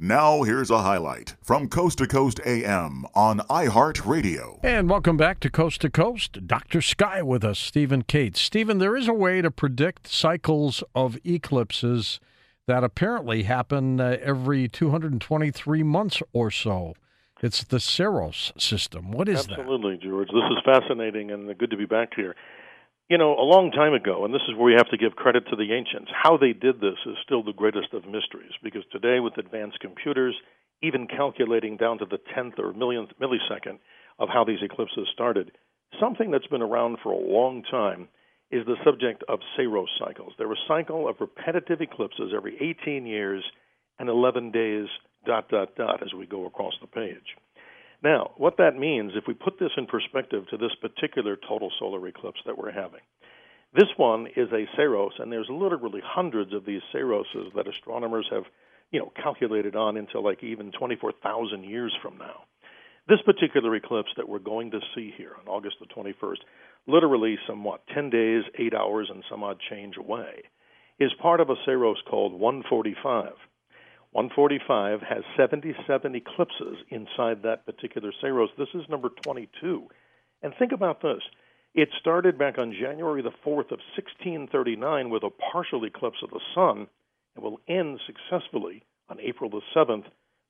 Now, here's a highlight from Coast to Coast AM on iHeartRadio. And welcome back to Coast to Coast. Dr. Sky with us, Stephen Kates. Stephen, there is a way to predict cycles of eclipses that apparently happen uh, every 223 months or so. It's the Saros system. What is Absolutely, that? Absolutely, George. This is fascinating and good to be back here. You know, a long time ago, and this is where we have to give credit to the ancients, how they did this is still the greatest of mysteries because today, with advanced computers, even calculating down to the tenth or millionth millisecond of how these eclipses started, something that's been around for a long time is the subject of Saros cycles. They're a cycle of repetitive eclipses every 18 years and 11 days, dot, dot, dot, as we go across the page. Now, what that means, if we put this in perspective to this particular total solar eclipse that we're having, this one is a Saros, and there's literally hundreds of these Saroses that astronomers have, you know, calculated on until like even 24,000 years from now. This particular eclipse that we're going to see here on August the 21st, literally somewhat 10 days, 8 hours, and some odd change away, is part of a Saros called 145. 145 has 77 eclipses inside that particular Saros. This is number 22. And think about this. It started back on January the 4th of 1639 with a partial eclipse of the sun and will end successfully on April the 7th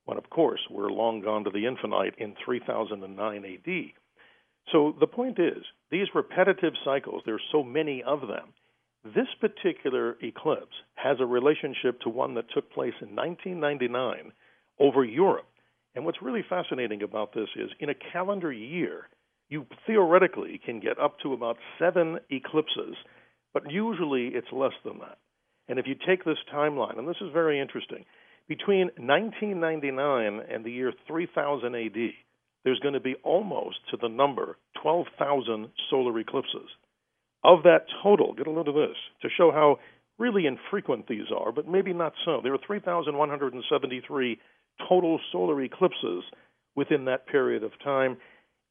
when, of course, we're long gone to the infinite in 3009 AD. So the point is, these repetitive cycles, there's so many of them, this particular eclipse has a relationship to one that took place in 1999 over Europe. And what's really fascinating about this is in a calendar year, you theoretically can get up to about seven eclipses, but usually it's less than that. And if you take this timeline, and this is very interesting, between 1999 and the year 3000 AD, there's going to be almost to the number 12,000 solar eclipses. Of that total, get a load of this to show how really infrequent these are, but maybe not so. There are 3,173 total solar eclipses within that period of time,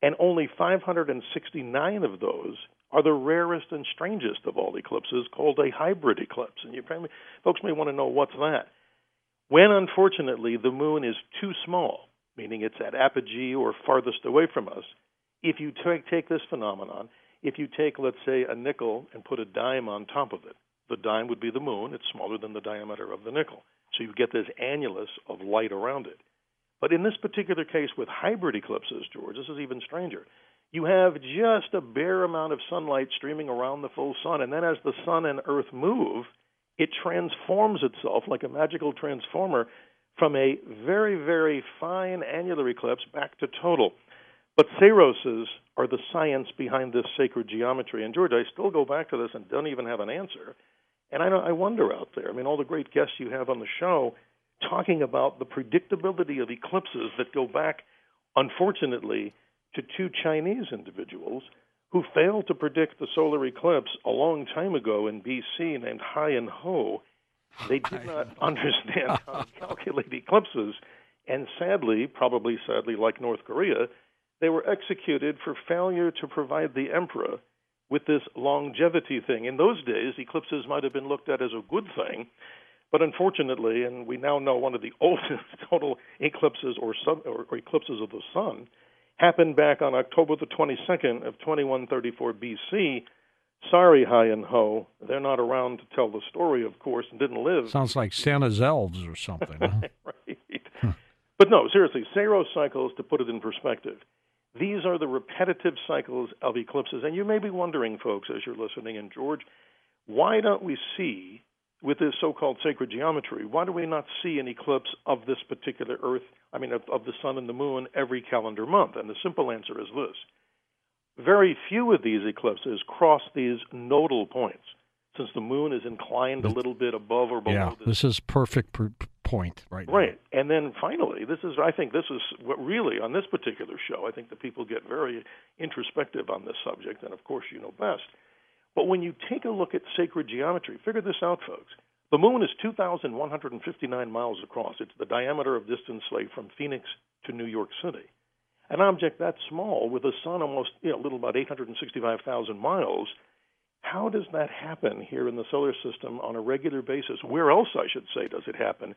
and only 569 of those are the rarest and strangest of all eclipses, called a hybrid eclipse. And you probably, folks may want to know what's that. When, unfortunately, the moon is too small, meaning it's at apogee or farthest away from us, if you take, take this phenomenon if you take, let's say, a nickel and put a dime on top of it, the dime would be the moon. It's smaller than the diameter of the nickel. So you get this annulus of light around it. But in this particular case with hybrid eclipses, George, this is even stranger. You have just a bare amount of sunlight streaming around the full sun, and then as the sun and earth move, it transforms itself like a magical transformer from a very, very fine annular eclipse back to total. But Saroses are the science behind this sacred geometry. And George, I still go back to this and don't even have an answer. And I, I wonder out there. I mean, all the great guests you have on the show talking about the predictability of eclipses that go back, unfortunately, to two Chinese individuals who failed to predict the solar eclipse a long time ago in BC named Hai and Ho. They did not understand how to calculate eclipses. And sadly, probably sadly, like North Korea, they were executed for failure to provide the emperor with this longevity thing. In those days, eclipses might have been looked at as a good thing, but unfortunately, and we now know one of the oldest total eclipses or, sun, or, or eclipses of the sun happened back on October the 22nd of 2134 BC. Sorry, Hai and Ho, they're not around to tell the story, of course, and didn't live. Sounds like Santa's elves or something. Huh? right. But no, seriously, Saros cycles, to put it in perspective, these are the repetitive cycles of eclipses. And you may be wondering, folks, as you're listening, and George, why don't we see, with this so called sacred geometry, why do we not see an eclipse of this particular Earth, I mean, of, of the sun and the moon every calendar month? And the simple answer is this very few of these eclipses cross these nodal points since the moon is inclined a little bit above or below. Yeah, this, this is perfect point right now. Right. And then finally, this is I think this is what really on this particular show, I think the people get very introspective on this subject and of course you know best. But when you take a look at sacred geometry, figure this out folks. The moon is 2,159 miles across. It's the diameter of distance, say, from Phoenix to New York City. An object that small, with a sun almost you know, a little about 865,000 miles, how does that happen here in the solar system on a regular basis? Where else, I should say, does it happen?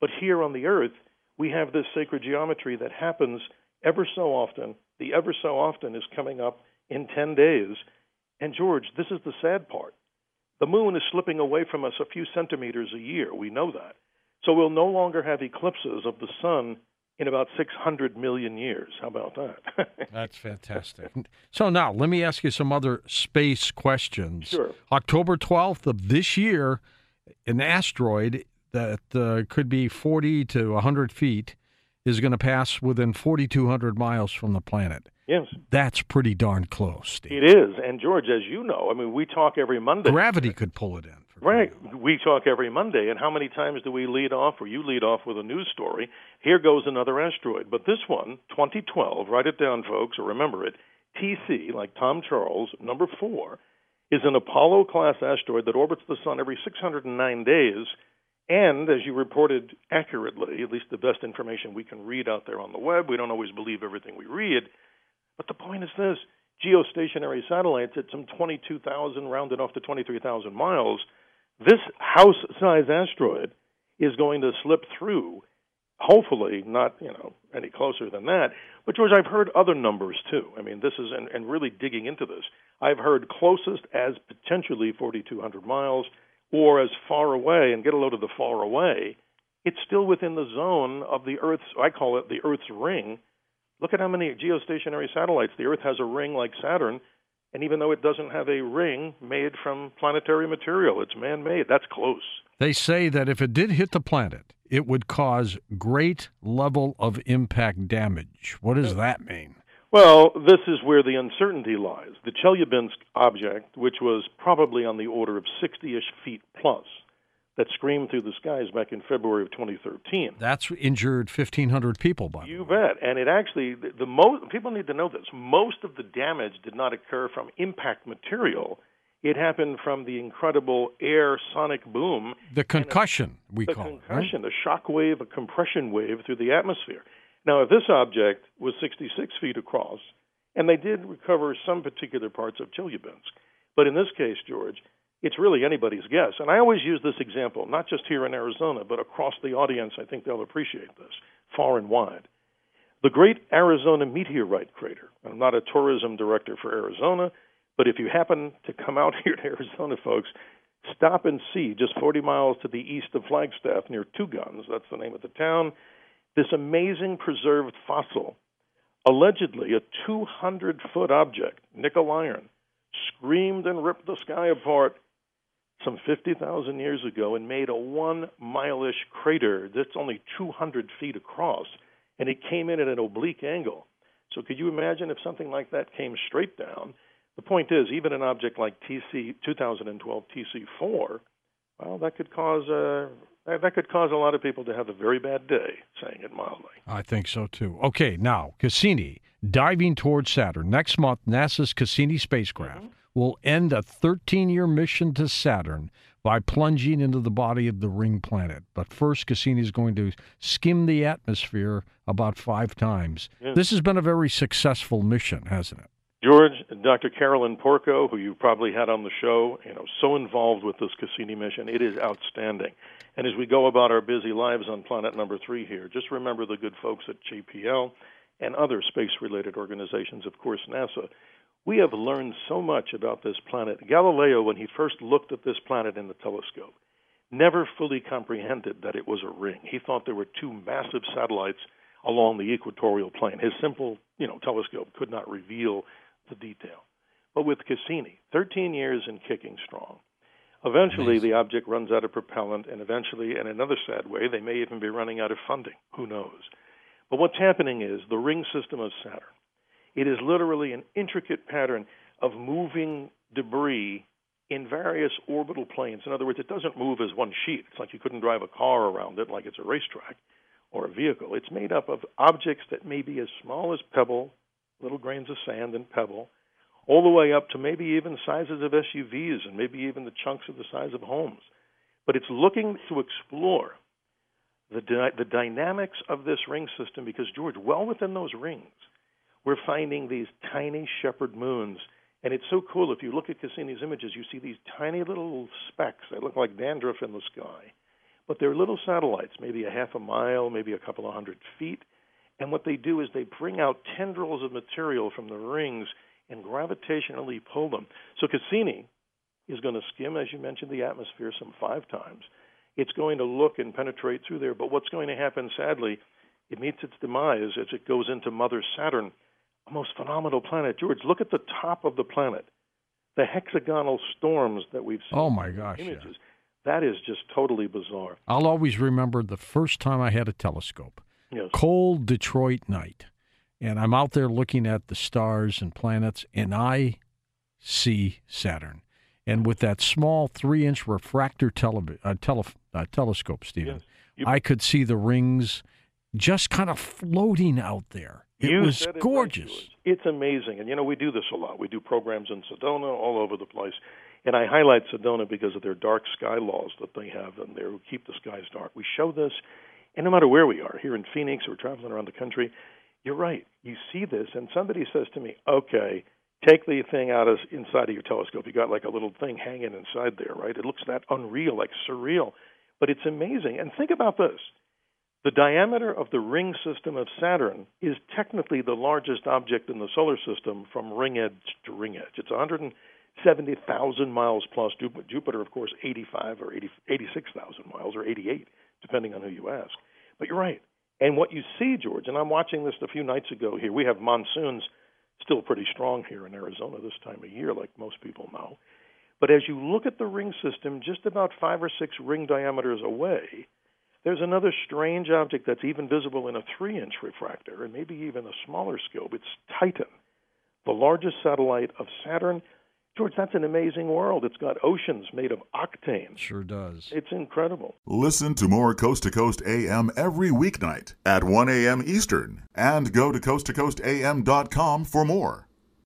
But here on the Earth, we have this sacred geometry that happens ever so often. The ever so often is coming up in 10 days. And, George, this is the sad part. The moon is slipping away from us a few centimeters a year. We know that. So we'll no longer have eclipses of the sun in about 600 million years. How about that? That's fantastic. So now let me ask you some other space questions. Sure. October 12th of this year, an asteroid that uh, could be 40 to 100 feet is going to pass within 4,200 miles from the planet. Yes. That's pretty darn close, Steve. It is. And, George, as you know, I mean, we talk every Monday. Gravity could pull it in. Right. We talk every Monday, and how many times do we lead off, or you lead off with a news story? Here goes another asteroid. But this one, 2012, write it down, folks, or remember it. TC, like Tom Charles, number four, is an Apollo class asteroid that orbits the sun every 609 days. And as you reported accurately, at least the best information we can read out there on the web, we don't always believe everything we read. But the point is this geostationary satellites at some 22,000, rounded off to 23,000 miles, this house sized asteroid is going to slip through. Hopefully, not you know any closer than that. But George, I've heard other numbers too. I mean, this is and, and really digging into this. I've heard closest as potentially 4,200 miles, or as far away. And get a load of the far away. It's still within the zone of the Earth's. I call it the Earth's ring. Look at how many geostationary satellites. The Earth has a ring like Saturn. And even though it doesn't have a ring made from planetary material, it's man made. That's close. They say that if it did hit the planet, it would cause great level of impact damage. What does oh. that mean? Well, this is where the uncertainty lies. The Chelyabinsk object, which was probably on the order of 60 ish feet plus, that screamed through the skies back in February of 2013. That's injured 1,500 people, by You bet. And it actually, the, the most people need to know this. Most of the damage did not occur from impact material. It happened from the incredible air sonic boom. The concussion, we the call concussion, it. Right? a shock wave, a compression wave through the atmosphere. Now, if this object was 66 feet across, and they did recover some particular parts of Chelyabinsk, but in this case, George, it's really anybody's guess. And I always use this example, not just here in Arizona, but across the audience. I think they'll appreciate this, far and wide. The Great Arizona Meteorite Crater. I'm not a tourism director for Arizona, but if you happen to come out here to Arizona, folks, stop and see just 40 miles to the east of Flagstaff near Two Guns, that's the name of the town, this amazing preserved fossil, allegedly a 200 foot object, nickel iron, screamed and ripped the sky apart some 50,000 years ago and made a one mile ish crater that's only 200 feet across, and it came in at an oblique angle. So, could you imagine if something like that came straight down? The point is, even an object like TC 2012 TC4, well, that could cause a that could cause a lot of people to have a very bad day, saying it mildly. I think so too. Okay, now Cassini diving towards Saturn next month. NASA's Cassini spacecraft. Mm-hmm will end a 13 year mission to Saturn by plunging into the body of the ring planet. But first, Cassini is going to skim the atmosphere about five times. Yes. This has been a very successful mission, hasn't it? George, Dr. Carolyn Porco, who you've probably had on the show, you know, so involved with this Cassini mission. It is outstanding. And as we go about our busy lives on planet number three here, just remember the good folks at JPL and other space related organizations, of course, NASA. We have learned so much about this planet. Galileo, when he first looked at this planet in the telescope, never fully comprehended that it was a ring. He thought there were two massive satellites along the equatorial plane. His simple, you know, telescope could not reveal the detail. But with Cassini, 13 years and kicking strong. Eventually, Amazing. the object runs out of propellant, and eventually, in another sad way, they may even be running out of funding. Who knows? But what's happening is the ring system of Saturn it is literally an intricate pattern of moving debris in various orbital planes. In other words, it doesn't move as one sheet. It's like you couldn't drive a car around it like it's a racetrack or a vehicle. It's made up of objects that may be as small as pebble, little grains of sand and pebble, all the way up to maybe even sizes of SUVs and maybe even the chunks of the size of homes. But it's looking to explore the, the dynamics of this ring system because, George, well within those rings, we're finding these tiny shepherd moons – and it's so cool. If you look at Cassini's images, you see these tiny little specks that look like dandruff in the sky. But they're little satellites, maybe a half a mile, maybe a couple of hundred feet. And what they do is they bring out tendrils of material from the rings and gravitationally pull them. So Cassini is going to skim, as you mentioned, the atmosphere some five times. It's going to look and penetrate through there. But what's going to happen, sadly, it meets its demise as it goes into Mother Saturn a most phenomenal planet. George, look at the top of the planet. The hexagonal storms that we've seen. Oh my gosh! Images. Yeah. That is just totally bizarre. I'll always remember the first time I had a telescope. Yes. Cold Detroit night, and I'm out there looking at the stars and planets, and I see Saturn. And with that small three-inch refractor tele- uh, tele- uh, telescope, Stephen, Yes. You- I could see the rings just kind of floating out there. It You was it gorgeous. George. it's amazing. And, you know, we do this a lot. We do programs in Sedona all over the place. And I highlight Sedona because of their dark sky laws that they have and they keep the skies dark. We show this, and no matter where we are, here in Phoenix or traveling around the country, you're right. You see this, and somebody says to me, okay, take the thing out of inside of your telescope. You got like a little thing hanging inside there, right? It looks that unreal, like surreal. But it's amazing. And think about this. The diameter of the ring system of Saturn is technically the largest object in the solar system from ring edge to ring edge. It's 170,000 miles plus. Jupiter, of course, 85 or 80, 86,000 miles or 88, depending on who you ask. But you're right. And what you see, George, and I'm watching this a few nights ago here, we have monsoons still pretty strong here in Arizona this time of year, like most people know. But as you look at the ring system, just about five or six ring diameters away, there's another strange object that's even visible in a three inch refractor and maybe even a smaller scope. It's Titan, the largest satellite of Saturn. George, that's an amazing world. It's got oceans made of octane. Sure does. It's incredible. Listen to more Coast to Coast AM every weeknight at 1 a.m. Eastern and go to coasttocoastam.com for more.